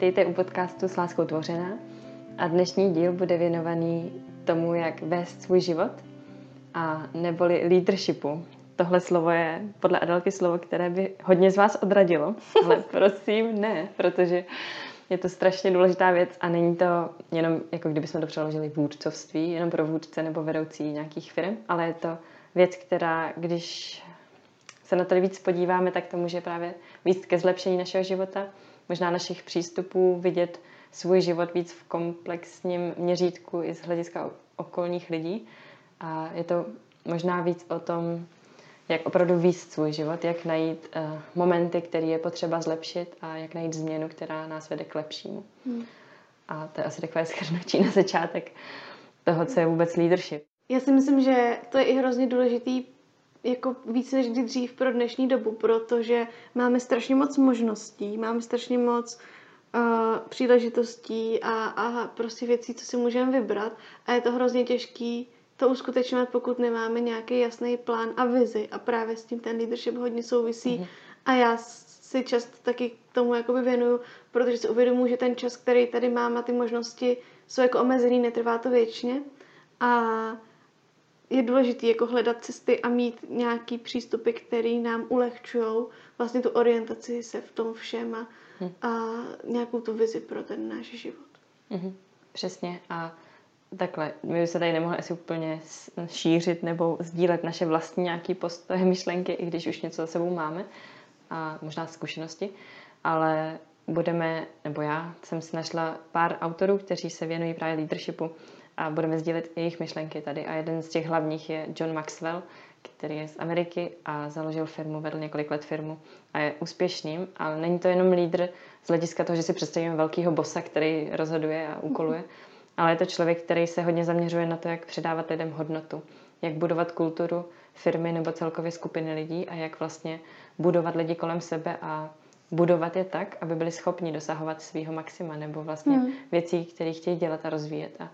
Vítejte u podcastu S láskou tvořená a dnešní díl bude věnovaný tomu, jak vést svůj život a neboli leadershipu. Tohle slovo je podle Adelky slovo, které by hodně z vás odradilo, ale prosím ne, protože je to strašně důležitá věc a není to jenom, jako kdybychom to přeložili vůdcovství, jenom pro vůdce nebo vedoucí nějakých firm, ale je to věc, která, když se na to víc podíváme, tak to může právě víc ke zlepšení našeho života, možná našich přístupů, vidět svůj život víc v komplexním měřítku i z hlediska okolních lidí. A je to možná víc o tom, jak opravdu výst svůj život, jak najít uh, momenty, které je potřeba zlepšit a jak najít změnu, která nás vede k lepšímu. Hmm. A to je asi takové schrnutí na začátek toho, co je vůbec leadership. Já si myslím, že to je i hrozně důležitý jako víc než kdy dřív pro dnešní dobu, protože máme strašně moc možností, máme strašně moc uh, příležitostí a, a prostě věcí, co si můžeme vybrat. A je to hrozně těžký to uskutečňovat, pokud nemáme nějaký jasný plán a vizi. A právě s tím ten leadership hodně souvisí. Mm-hmm. a já si často taky k tomu jakoby věnuju, protože si uvědomuji, že ten čas, který tady mám a ty možnosti jsou jako omezený, netrvá to věčně. A je důležité jako hledat cesty a mít nějaký přístupy, které nám ulehčují vlastně tu orientaci se v tom všem a, hmm. a nějakou tu vizi pro ten náš život. Hmm. Přesně a takhle, my se tady nemohli asi úplně šířit nebo sdílet naše vlastní nějaké postoje, myšlenky, i když už něco za sebou máme a možná zkušenosti, ale budeme, nebo já jsem si našla pár autorů, kteří se věnují právě leadershipu a budeme sdílet jejich myšlenky tady. A jeden z těch hlavních je John Maxwell, který je z Ameriky a založil firmu, vedl několik let firmu a je úspěšným, ale není to jenom lídr z hlediska toho, že si představíme velkého bossa, který rozhoduje a úkoluje, ale je to člověk, který se hodně zaměřuje na to, jak předávat lidem hodnotu, jak budovat kulturu firmy nebo celkově skupiny lidí a jak vlastně budovat lidi kolem sebe a budovat je tak, aby byli schopni dosahovat svého maxima nebo vlastně hmm. věcí, které chtějí dělat a rozvíjet. A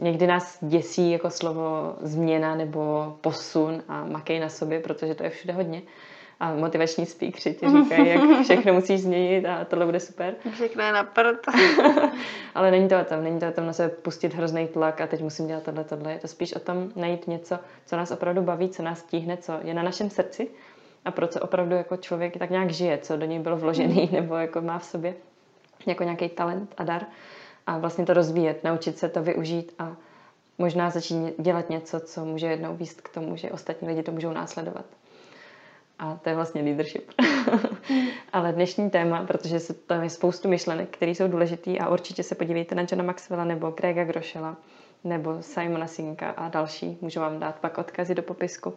někdy nás děsí jako slovo změna nebo posun a makej na sobě, protože to je všude hodně. A motivační speakři ti říkají, jak všechno musíš změnit a tohle bude super. Všechno je na prd. Ale není to o tom, není to o tom na sebe pustit hrozný tlak a teď musím dělat tohle, tohle. Je to spíš o tom najít něco, co nás opravdu baví, co nás tíhne, co je na našem srdci a pro co opravdu jako člověk tak nějak žije, co do něj bylo vložený nebo jako má v sobě jako nějaký talent a dar a vlastně to rozvíjet, naučit se to využít a možná začít dělat něco, co může jednou výst k tomu, že ostatní lidi to můžou následovat. A to je vlastně leadership. Ale dnešní téma, protože se tam je spoustu myšlenek, které jsou důležité a určitě se podívejte na Johna Maxwella nebo Grega Grošela nebo Simona Sinka a další. Můžu vám dát pak odkazy do popisku.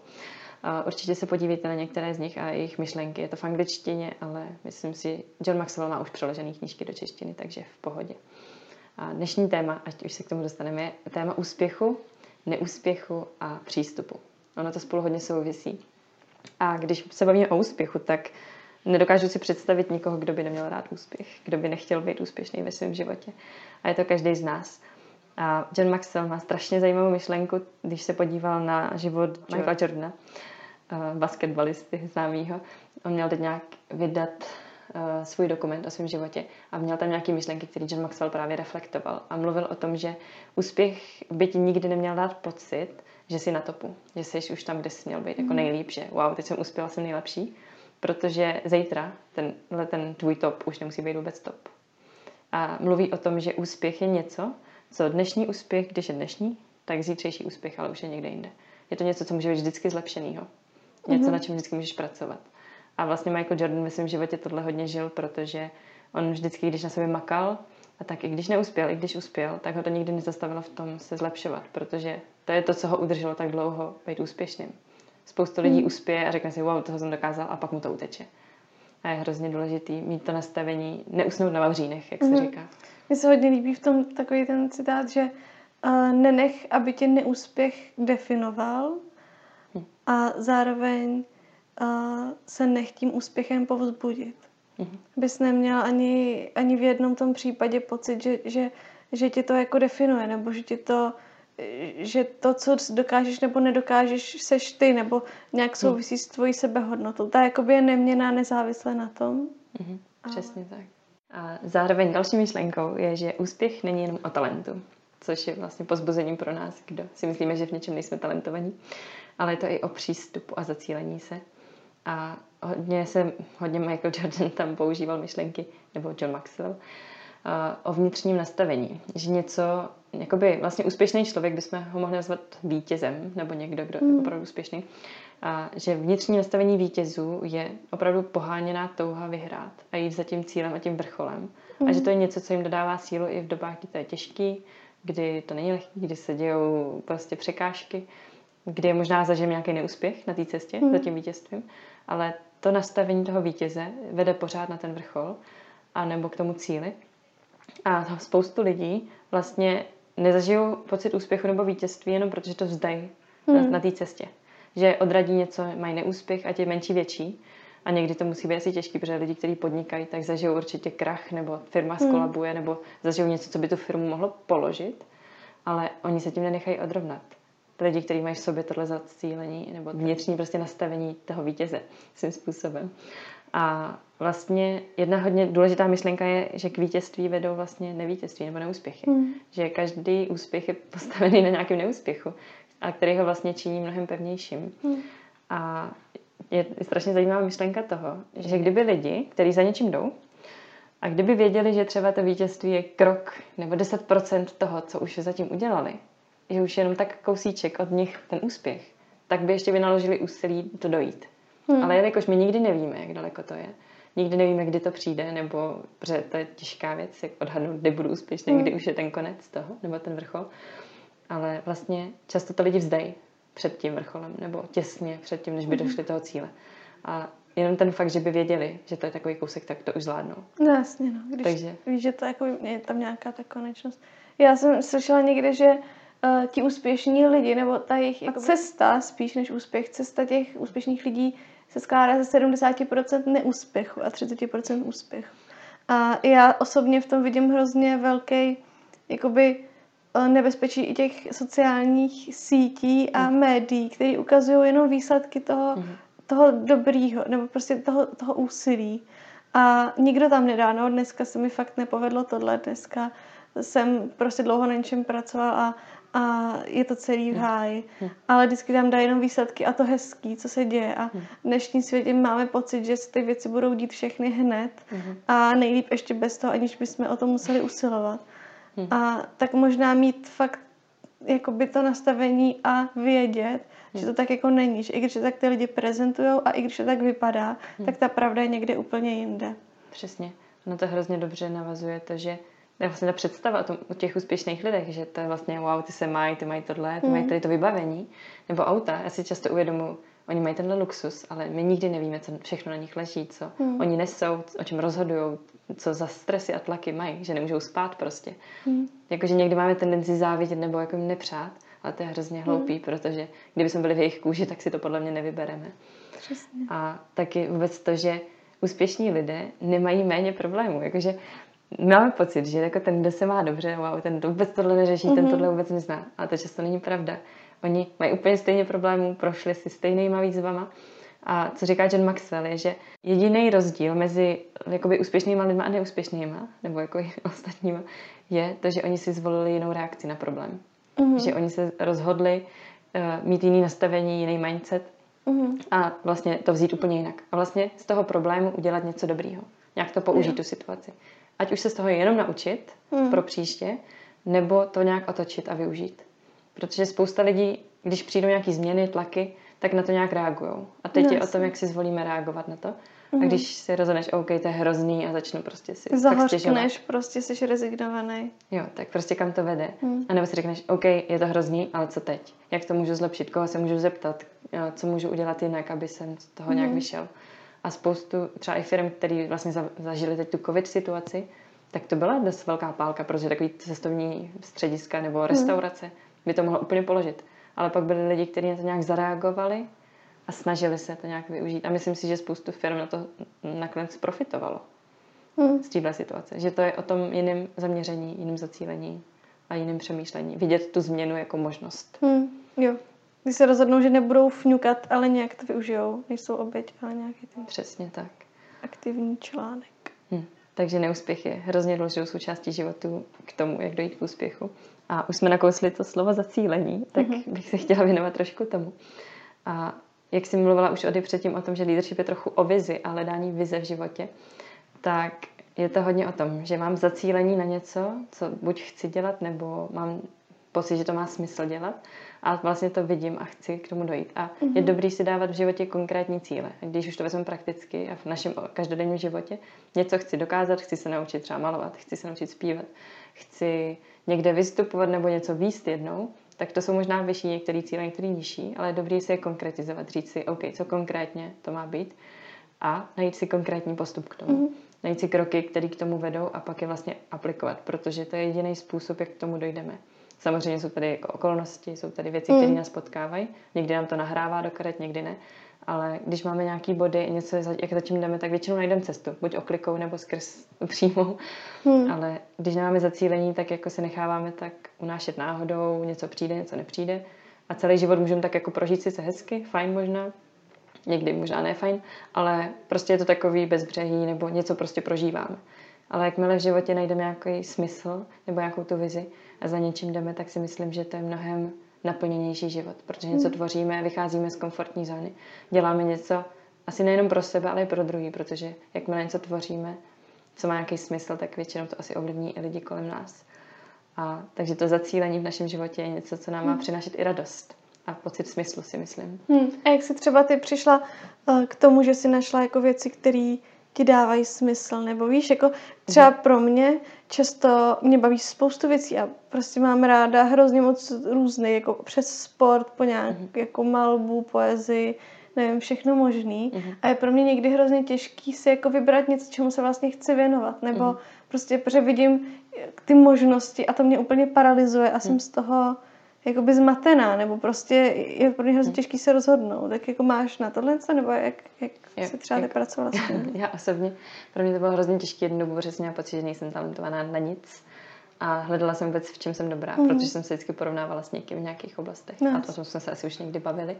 Určitě se podívejte na některé z nich a jejich myšlenky. Je to v angličtině, ale myslím si, John Maxwell má už přeložené knížky do češtiny, takže v pohodě. A dnešní téma, ať už se k tomu dostaneme, je téma úspěchu, neúspěchu a přístupu. Ono to spolu hodně souvisí. A když se bavíme o úspěchu, tak nedokážu si představit nikoho, kdo by neměl rád úspěch, kdo by nechtěl být úspěšný ve svém životě. A je to každý z nás. A John Maxwell má strašně zajímavou myšlenku, když se podíval na život Michaela Jordana, eh, basketbalisty známýho. On měl teď nějak vydat uh, svůj dokument o svém životě a měl tam nějaké myšlenky, které John Maxwell právě reflektoval. A mluvil o tom, že úspěch by ti nikdy neměl dát pocit, že jsi na topu, že jsi už tam, kde jsi měl být jako mhm. nejlíp, že wow, teď jsem uspěla, jsem nejlepší, protože zítra tenhle ten tvůj top už nemusí být vůbec top. A mluví o tom, že úspěch je něco, co dnešní úspěch, když je dnešní, tak zítřejší úspěch, ale už je někde jinde. Je to něco, co může být vždycky zlepšenýho. Něco, mm-hmm. na čem vždycky můžeš pracovat. A vlastně Michael Jordan ve svém životě tohle hodně žil, protože on vždycky, když na sobě makal, a tak i když neuspěl, i když uspěl, tak ho to nikdy nezastavilo v tom se zlepšovat, protože to je to, co ho udrželo tak dlouho být úspěšným. Spoustu lidí mm. uspěje a řekne si, wow, toho jsem dokázal a pak mu to uteče. A je hrozně důležitý mít to nastavení, neusnout na vavřínech, jak se mm. říká. Mně se hodně líbí v tom takový ten citát, že uh, nenech, aby tě neúspěch definoval hm. a zároveň se nech tím úspěchem povzbudit. Mm-hmm. Bys neměl ani, ani v jednom tom případě pocit, že, že, že tě to jako definuje, nebo že ti to, že to, co dokážeš nebo nedokážeš, seš ty, nebo nějak mhm. souvisí s tvojí sebehodnotou. Ta jakoby je neměná nezávisle na tom. Mm-hmm. Přesně tak. A zároveň další myšlenkou je, že úspěch není jenom o talentu, což je vlastně pozbuzením pro nás, kdo si myslíme, že v něčem nejsme talentovaní, ale je to i o přístupu a zacílení se. A hodně se, hodně Michael Jordan tam používal myšlenky, nebo John Maxwell, o vnitřním nastavení. Že něco, jakoby vlastně úspěšný člověk bychom ho mohli nazvat vítězem, nebo někdo, kdo je hmm. opravdu úspěšný. A že vnitřní nastavení vítězů je opravdu poháněná touha vyhrát a jít za tím cílem a tím vrcholem. Hmm. A že to je něco, co jim dodává sílu i v dobách, kdy to je těžký, kdy to není lehký, kdy se dějou prostě překážky, kdy je možná zažijem nějaký neúspěch na té cestě hmm. za tím vítězstvím, ale to nastavení toho vítěze vede pořád na ten vrchol a nebo k tomu cíli. A spoustu lidí vlastně nezažijou pocit úspěchu nebo vítězství jenom protože to vzdají hmm. na, na té cestě. Že odradí něco, mají neúspěch, ať je menší, větší. A někdy to musí být asi těžký, protože lidi, kteří podnikají, tak zažijou určitě krach, nebo firma hmm. skolabuje, nebo zažijou něco, co by tu firmu mohlo položit, ale oni se tím nenechají odrovnat. Lidi, kteří mají v sobě tohle zacílení, nebo vnitřní prostě nastavení toho vítěze svým způsobem. A vlastně jedna hodně důležitá myšlenka je, že k vítězství vedou vlastně nevítězství nebo neúspěchy. Mm. Že každý úspěch je postavený na nějakém neúspěchu, a který ho vlastně činí mnohem pevnějším. Mm. A je strašně zajímavá myšlenka toho, že kdyby lidi, kteří za něčím jdou, a kdyby věděli, že třeba to vítězství je krok nebo 10% toho, co už zatím udělali, že už jenom tak kousíček od nich ten úspěch, tak by ještě vynaložili úsilí to dojít. Hmm. Ale jelikož my nikdy nevíme, jak daleko to je, nikdy nevíme, kdy to přijde, nebo, protože to je těžká věc, jak odhadnout, kdy budu úspěšný, hmm. kdy už je ten konec toho, nebo ten vrchol. Ale vlastně často to lidi vzdají před tím vrcholem, nebo těsně před tím, než by hmm. došli toho cíle. A jenom ten fakt, že by věděli, že to je takový kousek, tak to už zvládnou. No jasně, no. Když Takže... víš, že to jako, je tam nějaká ta konečnost. Já jsem slyšela někde, že uh, ti úspěšní lidi, nebo ta jejich jako cesta, spíš než úspěch, cesta těch úspěšných lidí se skládá ze 70% neúspěchu a 30% úspěchu. A já osobně v tom vidím hrozně velký jakoby eh, nebezpečí i těch sociálních sítí a mm. médií, které ukazují jenom výsledky toho, mm. toho dobrýho, nebo prostě toho, toho úsilí. A nikdo tam nedá, no dneska se mi fakt nepovedlo tohle, dneska jsem prostě dlouho na něčem pracoval a a je to celý v hm. háji. Hmm. Ale vždycky tam dají jenom výsledky a to hezký, co se děje. A hmm. v dnešní světě máme pocit, že se ty věci budou dít všechny hned a nejlíp ještě bez toho, aniž bychom o to museli usilovat. A tak možná mít fakt jakoby to nastavení a vědět, že to tak jako není. Že i když to tak ty lidi prezentují a i když to tak vypadá, tak ta pravda je někde úplně jinde. Přesně. No to hrozně dobře navazuje to, že vlastně ta představa o, tom, o těch úspěšných lidech, že to je vlastně wow, ty se mají, ty mají tohle, ty mm. mají tady to vybavení, nebo auta. Já si často uvědomuji, oni mají tenhle luxus, ale my nikdy nevíme, co všechno na nich leží, co mm. oni nesou, o čem rozhodují, co za stresy a tlaky mají, že nemůžou spát prostě. Mm. Jakože někdy máme tendenci závidět nebo jako jim nepřát, ale to je hrozně hloupý, mm. protože kdyby jsme byli v jejich kůži, tak si to podle mě nevybereme. Přesně. A taky vůbec to, že úspěšní lidé nemají méně problémů. Jakože máme pocit, že jako ten, kdo se má dobře, wow, ten to vůbec tohle neřeší, mm-hmm. ten mhm. tohle vůbec nezná. A to často není pravda. Oni mají úplně stejně problémů, prošli si stejnýma výzvama. A co říká John Maxwell je, že jediný rozdíl mezi jakoby úspěšnýma lidma a neúspěšnýma, nebo jako ostatníma, je to, že oni si zvolili jinou reakci na problém. Mm-hmm. Že oni se rozhodli uh, mít jiný nastavení, jiný mindset mm-hmm. a vlastně to vzít úplně jinak. A vlastně z toho problému udělat něco dobrýho. Nějak to použít, mm. tu situaci ať už se z toho jenom naučit hmm. pro příště, nebo to nějak otočit a využít. Protože spousta lidí, když přijdou nějaké změny, tlaky, tak na to nějak reagují. A teď no, je o tom, jak si zvolíme reagovat na to. Mm-hmm. A hmm. když si rozhodneš, OK, to je hrozný a začnu prostě si Zahořkneš, prostě jsi rezignovaný. Jo, tak prostě kam to vede. Mm. A nebo si řekneš, OK, je to hrozný, ale co teď? Jak to můžu zlepšit? Koho se můžu zeptat? Co můžu udělat jinak, aby jsem z toho mm. nějak vyšel? A spoustu třeba i firm, které vlastně zažili teď tu covid situaci, tak to byla dost velká pálka, protože takový cestovní střediska nebo hmm. restaurace by to mohlo úplně položit. Ale pak byli lidi, kteří na to nějak zareagovali a snažili se to nějak využít. A myslím si, že spoustu firm na to nakonec profitovalo hmm. z téhle situace. Že to je o tom jiném zaměření, jiném zacílení a jiném přemýšlení. Vidět tu změnu jako možnost. Hmm. Jo. Když se rozhodnou, že nebudou fňukat, ale nějak to využijou, nejsou oběť, ale nějaký ten... Přesně tak. Aktivní článek. Hmm. Takže neúspěch je hrozně důležitou součástí životu k tomu, jak dojít k úspěchu. A už jsme nakousli to slovo zacílení, tak mm-hmm. bych se chtěla věnovat trošku tomu. A jak jsi mluvila už ody předtím o tom, že leadership je trochu o vizi a hledání vize v životě, tak je to hodně o tom, že mám zacílení na něco, co buď chci dělat, nebo mám pocit, že to má smysl dělat a vlastně to vidím a chci k tomu dojít. A mm-hmm. je mhm. dobrý si dávat v životě konkrétní cíle. Když už to vezmeme prakticky a v našem každodenním životě, něco chci dokázat, chci se naučit třeba malovat, chci se naučit zpívat, chci někde vystupovat nebo něco výst jednou, tak to jsou možná vyšší některé cíle, některé nižší, ale je dobrý si je konkretizovat, říct si, OK, co konkrétně to má být a najít si konkrétní postup k tomu. Mm-hmm. Najít si kroky, které k tomu vedou a pak je vlastně aplikovat, protože to je jediný způsob, jak k tomu dojdeme. Samozřejmě jsou tady jako okolnosti, jsou tady věci, mm. které nás potkávají. Někdy nám to nahrává do karet, někdy ne. Ale když máme nějaký body, něco, jak za čím jdeme, tak většinou najdeme cestu. Buď oklikou nebo skrz přímou. Hmm. Ale když nemáme zacílení, tak jako se necháváme tak unášet náhodou, něco přijde, něco nepřijde. A celý život můžeme tak jako prožít sice hezky, fajn možná, někdy možná ne fajn, ale prostě je to takový bezbřehý nebo něco prostě prožíváme. Ale jakmile v životě najdeme nějaký smysl nebo nějakou tu vizi a za něčím jdeme, tak si myslím, že to je mnohem naplněnější život, protože něco hmm. tvoříme, vycházíme z komfortní zóny, děláme něco asi nejenom pro sebe, ale i pro druhý, protože jakmile něco tvoříme, co má nějaký smysl, tak většinou to asi ovlivní i lidi kolem nás. A, takže to zacílení v našem životě je něco, co nám má hmm. přinášet i radost a pocit smyslu, si myslím. Hmm. A jak jsi třeba ty přišla uh, k tomu, že jsi našla jako věci, které ti dávají smysl, nebo víš, jako třeba mm. pro mě často mě baví spoustu věcí a prostě mám ráda hrozně moc různých, jako přes sport, po nějak mm. jako malbu, poezii, nevím, všechno možný. Mm. A je pro mě někdy hrozně těžký si jako vybrat něco, čemu se vlastně chci věnovat, nebo mm. prostě, protože vidím ty možnosti a to mě úplně paralyzuje a mm. jsem z toho jakoby zmatená, nebo prostě je pro mě hrozně hmm. těžký se rozhodnout. Tak jako máš na tohle, nebo jak, jak, jak se třeba jak, pracovala s tím? Já osobně, pro mě to bylo hrozně těžké jednu dobu, protože jsem měla pocit, že nejsem talentovaná na nic. A hledala jsem vůbec, v čem jsem dobrá, mm. protože jsem se vždycky porovnávala s někým v nějakých oblastech. No. A to jsme se asi už někdy bavili.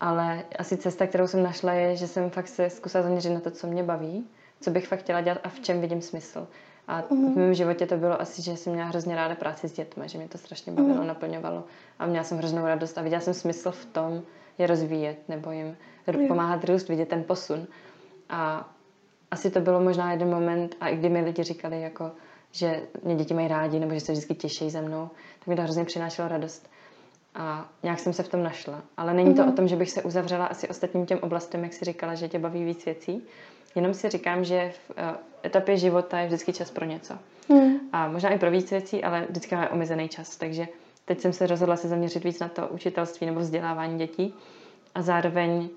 Ale asi cesta, kterou jsem našla, je, že jsem fakt se zkusila zaměřit na to, co mě baví, co bych fakt chtěla dělat a v čem vidím smysl. A mm-hmm. v mém životě to bylo asi, že jsem měla hrozně ráda práci s dětmi, že mě to strašně bavilo, mm-hmm. naplňovalo a měla jsem hroznou radost a viděla jsem smysl v tom je rozvíjet nebo jim mm-hmm. pomáhat růst, vidět ten posun. A asi to bylo možná jeden moment, a i kdy mi lidi říkali, jako, že mě děti mají rádi nebo že se vždycky těší ze mnou, tak mi to hrozně přinášelo radost. A nějak jsem se v tom našla. Ale není to mm-hmm. o tom, že bych se uzavřela asi ostatním těm oblastem, jak si říkala, že tě baví víc věcí. Jenom si říkám, že v uh, etapě života je vždycky čas pro něco. Hmm. A možná i pro víc věcí, ale vždycky máme omezený čas. Takže teď jsem se rozhodla se zaměřit víc na to učitelství nebo vzdělávání dětí. A zároveň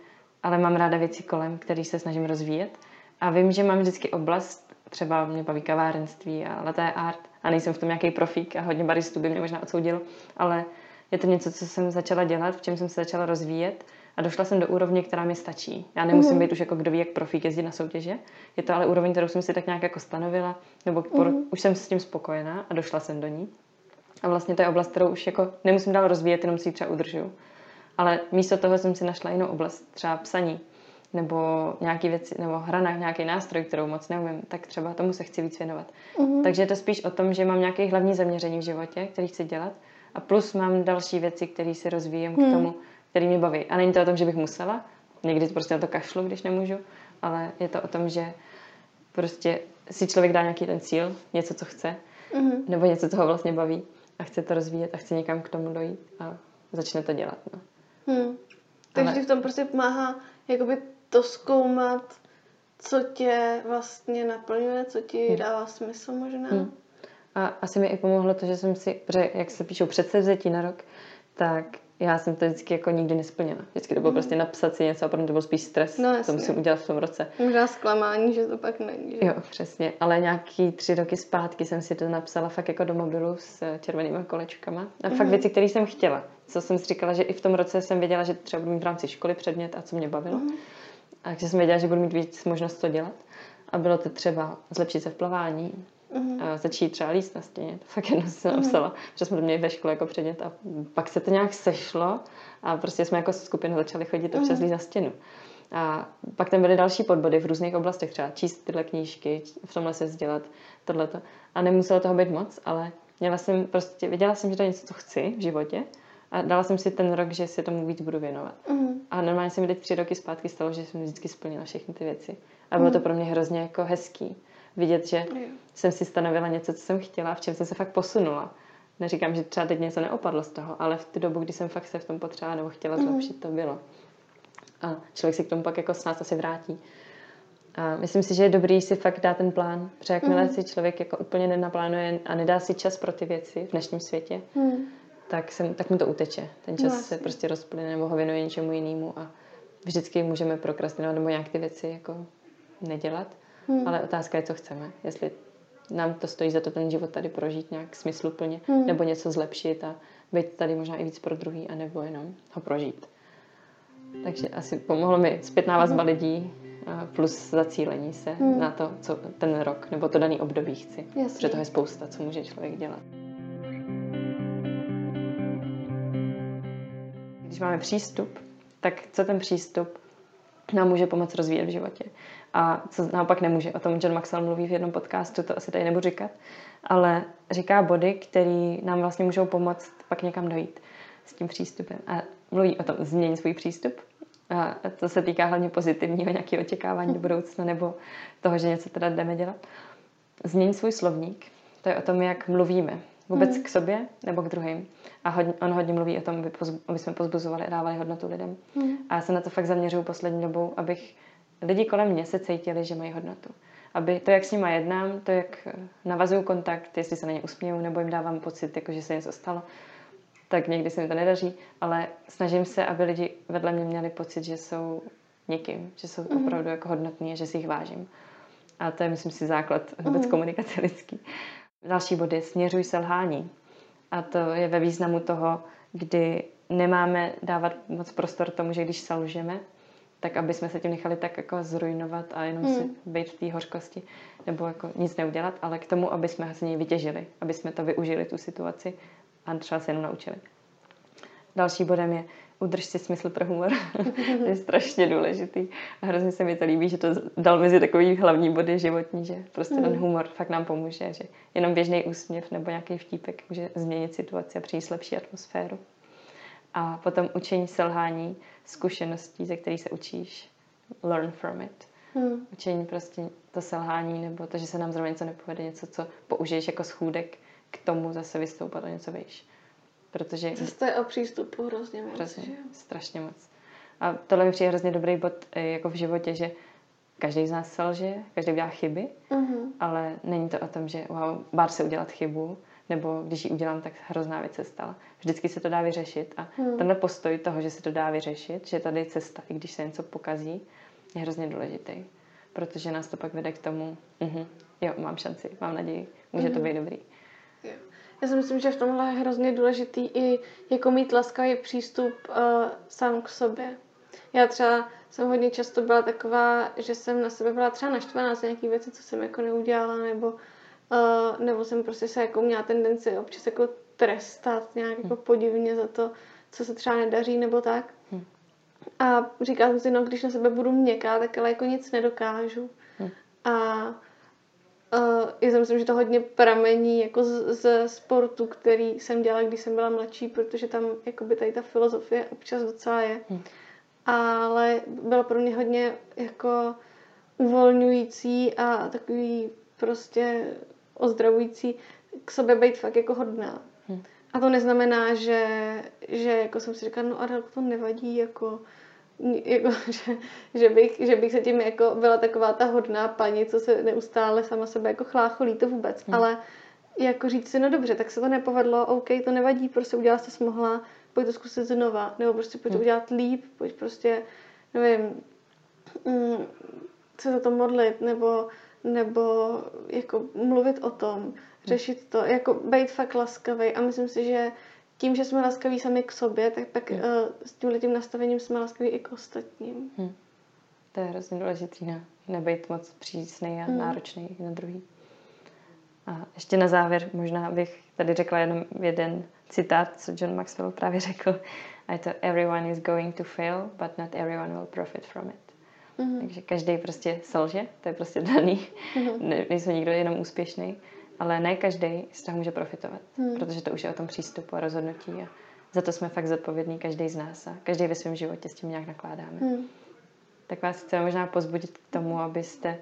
ale mám ráda věci kolem, které se snažím rozvíjet. A vím, že mám vždycky oblast, třeba mě baví kavárenství a leté art a nejsem v tom nějaký profík a hodně baristů by mě možná odsoudil, ale je to něco, co jsem začala dělat, v čem jsem se začala rozvíjet a došla jsem do úrovně, která mi stačí. Já nemusím mm. být už jako kdo ví, jak profík jezdit na soutěže. Je to ale úroveň, kterou jsem si tak nějak jako stanovila, nebo mm. už jsem s tím spokojená a došla jsem do ní. A vlastně to je oblast, kterou už jako nemusím dál rozvíjet, jenom si ji třeba udržuju. Ale místo toho jsem si našla jinou oblast, třeba psaní, nebo nějaký věci, nebo hra na nějaký nástroj, kterou moc neumím, tak třeba tomu se chci víc věnovat. Mm. Takže je to spíš o tom, že mám nějaké hlavní zaměření v životě, který chci dělat, a plus mám další věci, které si rozvíjem mm. k tomu, který mě baví. A není to o tom, že bych musela, někdy prostě na to kašlu, když nemůžu, ale je to o tom, že prostě si člověk dá nějaký ten cíl, něco, co chce, mm-hmm. nebo něco, co ho vlastně baví a chce to rozvíjet a chce někam k tomu dojít a začne to dělat. No. Hmm. Takže ale... ti v tom prostě pomáhá jakoby to zkoumat, co tě vlastně naplňuje, co ti hmm. dává smysl možná. Hmm. A asi mi i pomohlo to, že jsem si, protože jak se píšou předsevzetí na rok, tak já jsem to vždycky jako nikdy nesplnila. Vždycky to bylo mm. prostě napsat si něco a potom to byl spíš stres. No, to musím udělat v tom roce. Možná zklamání, že to pak není. Že? Jo, přesně. Ale nějaký tři roky zpátky jsem si to napsala fakt jako do mobilu s červenými kolečkama. A mm. fakt věci, které jsem chtěla. Co jsem si říkala, že i v tom roce jsem věděla, že třeba budu mít v rámci školy předmět a co mě bavilo. Mm. A takže jsem věděla, že budu mít víc možnost to dělat. A bylo to třeba zlepšit se v plavání, mm-hmm. a začít třeba líst na stěně. To fakt jenom jsem mhm. napsala, mm-hmm. že jsme to měli ve škole jako předmět a pak se to nějak sešlo a prostě jsme jako skupina začali chodit občas mm-hmm. líst na stěnu. A pak tam byly další podbody v různých oblastech, třeba číst tyhle knížky, v tomhle se vzdělat, tohleto. A nemuselo toho být moc, ale měla jsem prostě, věděla jsem, že to je něco, co chci v životě a dala jsem si ten rok, že si tomu víc budu věnovat. Mm. A normálně se mi teď tři roky zpátky stalo, že jsem vždycky splnila všechny ty věci. A bylo to pro mě hrozně jako hezký vidět, že Jo. jsem si stanovila něco, co jsem chtěla, v čem jsem se fakt posunula. Neříkám, že třeba teď něco neopadlo z toho, ale v tu dobu, kdy jsem fakt se v tom potřeba nebo chtěla zlepšit, to bylo. A člověk si k tomu pak jako snad asi vrátí. A myslím si, že je dobrý si fakt dát ten plán, protože jakmile si člověk jako úplně nenaplánuje a nedá si čas pro ty věci v dnešním světě, Mm. tak, se, tak mu to uteče. Ten čas No, se prostě rozplyne nebo ho věnuje něčemu jinému a vždycky můžeme prokrastinovat nebo nějak ty věci jako nedělat. Hmm. Ale otázka je, co chceme. Jestli nám to stojí za to ten život tady prožít nějak smysluplně, Hmm. nebo něco zlepšit a být tady možná i víc pro druhý, anebo jenom ho prožít. Takže asi pomohlo mi zpětná vazba lidí a plus zacílení se Hmm. na to, co ten rok nebo to daný období chci. Jasně. Protože toho je spousta, co může člověk dělat. Když máme přístup, tak co ten přístup nám může pomoct rozvíjet v životě. A co naopak nemůže. O tom John Maxwell mluví v jednom podcastu, to asi tady nebudu říkat, ale říká body, které nám vlastně můžou pomoct pak někam dojít s tím přístupem. A mluví o tom změnit svůj přístup. A to se týká hlavně pozitivního nějakého očekávání do budoucna nebo toho, že něco teda jdeme dělat. Změň svůj slovník. To je o tom, jak mluvíme. Vůbec Hmm. k sobě nebo k druhým. A hodně, on hodně mluví o tom, aby, pozb, aby jsme pozbuzovali a dávali hodnotu lidem. Hmm. A já se na to fakt zaměřuju poslední dobou, abych lidi kolem mě se cítili, že mají hodnotu. Aby to, jak s nimi jednám, to, jak navazuju kontakt, jestli se na ně usměju, nebo jim dávám pocit, jako že se něco stalo, tak někdy se mi to nedaří, ale snažím se, aby lidi vedle mě měli pocit, že jsou někým, že jsou Mhm. opravdu jako hodnotní a že si jich vážím. A to je, myslím si, základ vůbec Mhm. komunikace lidský. Další bod je směřuj selhání. A to je ve významu toho, kdy nemáme dávat moc prostor tomu, že když selžeme, tak aby jsme se tím nechali tak jako zrujnovat a jenom Hmm. si být v té hořkosti nebo jako nic neudělat, ale k tomu, aby jsme z něj vytěžili, aby jsme to využili, tu situaci a třeba se jenom naučili. Další bodem je udrž si smysl pro humor. to je strašně důležitý. A hrozně se mi to líbí, že to dal mezi takový hlavní body životní, že prostě ten Mm. humor fakt nám pomůže, že jenom běžný úsměv nebo nějaký vtípek může změnit situaci a přinést lepší atmosféru. A potom učení selhání, zkušeností, ze kterých se učíš. Learn from it. Hmm. Učení prostě to selhání nebo to, že se nám zrovna něco nepovede, něco, co použiješ jako schůdek k tomu zase vystoupat o něco vejš. Protože Zase to je o přístupu hrozně moc. Hrozně, že strašně moc. A tohle mi přijde hrozně dobrý bod eh, jako v životě, že každý z nás selže, každý dělá chyby, Mhm. ale není to o tom, že wow, bát se udělat chybu, nebo když ji udělám, tak hrozná věc se stala. Vždycky se to dá vyřešit a Hmm. tenhle postoj toho, že se to dá vyřešit, že tady je cesta, i když se něco pokazí, je hrozně důležitý. Protože nás to pak vede k tomu, uh jo, mám šanci, mám naději, může to Mhm. být dobrý. Já si myslím, že v tomhle je hrozně důležitý i jako mít laskavý přístup uh, sám k sobě. Já třeba jsem hodně často byla taková, že jsem na sebe byla třeba naštvaná za nějaké věci, co jsem jako neudělala, nebo, uh, nebo jsem prostě se jako měla tendenci občas jako trestat nějak jako podivně za to, co se třeba nedaří nebo tak. Hm. A říkala jsem si, no když na sebe budu měkká, tak ale jako nic nedokážu. Hm. A Uh, já si myslím, že to hodně pramení jako z, z sportu, který jsem dělala, když jsem byla mladší, protože tam jakoby tady ta filozofie občas docela je. Hm. Ale bylo pro mě hodně jako uvolňující a takový prostě ozdravující k sobě být fakt jako hodná. Hm. A to neznamená, že, že jako jsem si říkala, no Adel, to nevadí, jako, jako že, že, bych, že bych se tím jako byla taková ta hodná paní, co se neustále sama sebe jako chlácholí, to vůbec. Hmm. Ale jako říct si, no dobře, tak se to nepovedlo, OK, to nevadí, prostě udělala jsi, co jsi mohla, pojď to zkusit znova, nebo prostě pojď to Hmm. udělat líp, pojď prostě, nevím, mm, se za to modlit, nebo, nebo jako mluvit o tom, řešit to, jako být fakt laskavý a myslím si, že tím, že jsme laskaví sami k sobě, tak pak Hmm. uh, s tímhle tím nastavením jsme laskaví i k ostatním. To je hrozně důležitý, ne? nebejt moc přísný a Mm. náročný na druhý. A ještě na závěr možná bych tady řekla jenom jeden citát, co John Maxwell právě řekl. A je to Everyone is going to fail, but not everyone will profit from it. Mhm. Takže každý prostě selže, to je prostě daný. Mhm. Ne, nejsme nikdo jenom úspěšný, ale ne každý z toho může profitovat, Mhm. protože to už je o tom přístupu a rozhodnutí. A za to jsme fakt zodpovědní, každý z nás a každý ve svém životě s tím nějak nakládáme. Mhm. Tak vás chceme možná pozbudit k tomu, abyste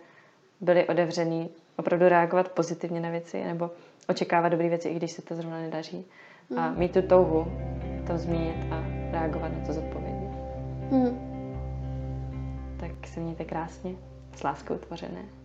byli otevřený, opravdu reagovat pozitivně na věci, nebo očekávat dobré věci, i když se to zrovna nedaří. A mít tu touhu to zmínit a reagovat na to zodpovědně. Mhm. Tak se mějte krásně, s láskou tvořené.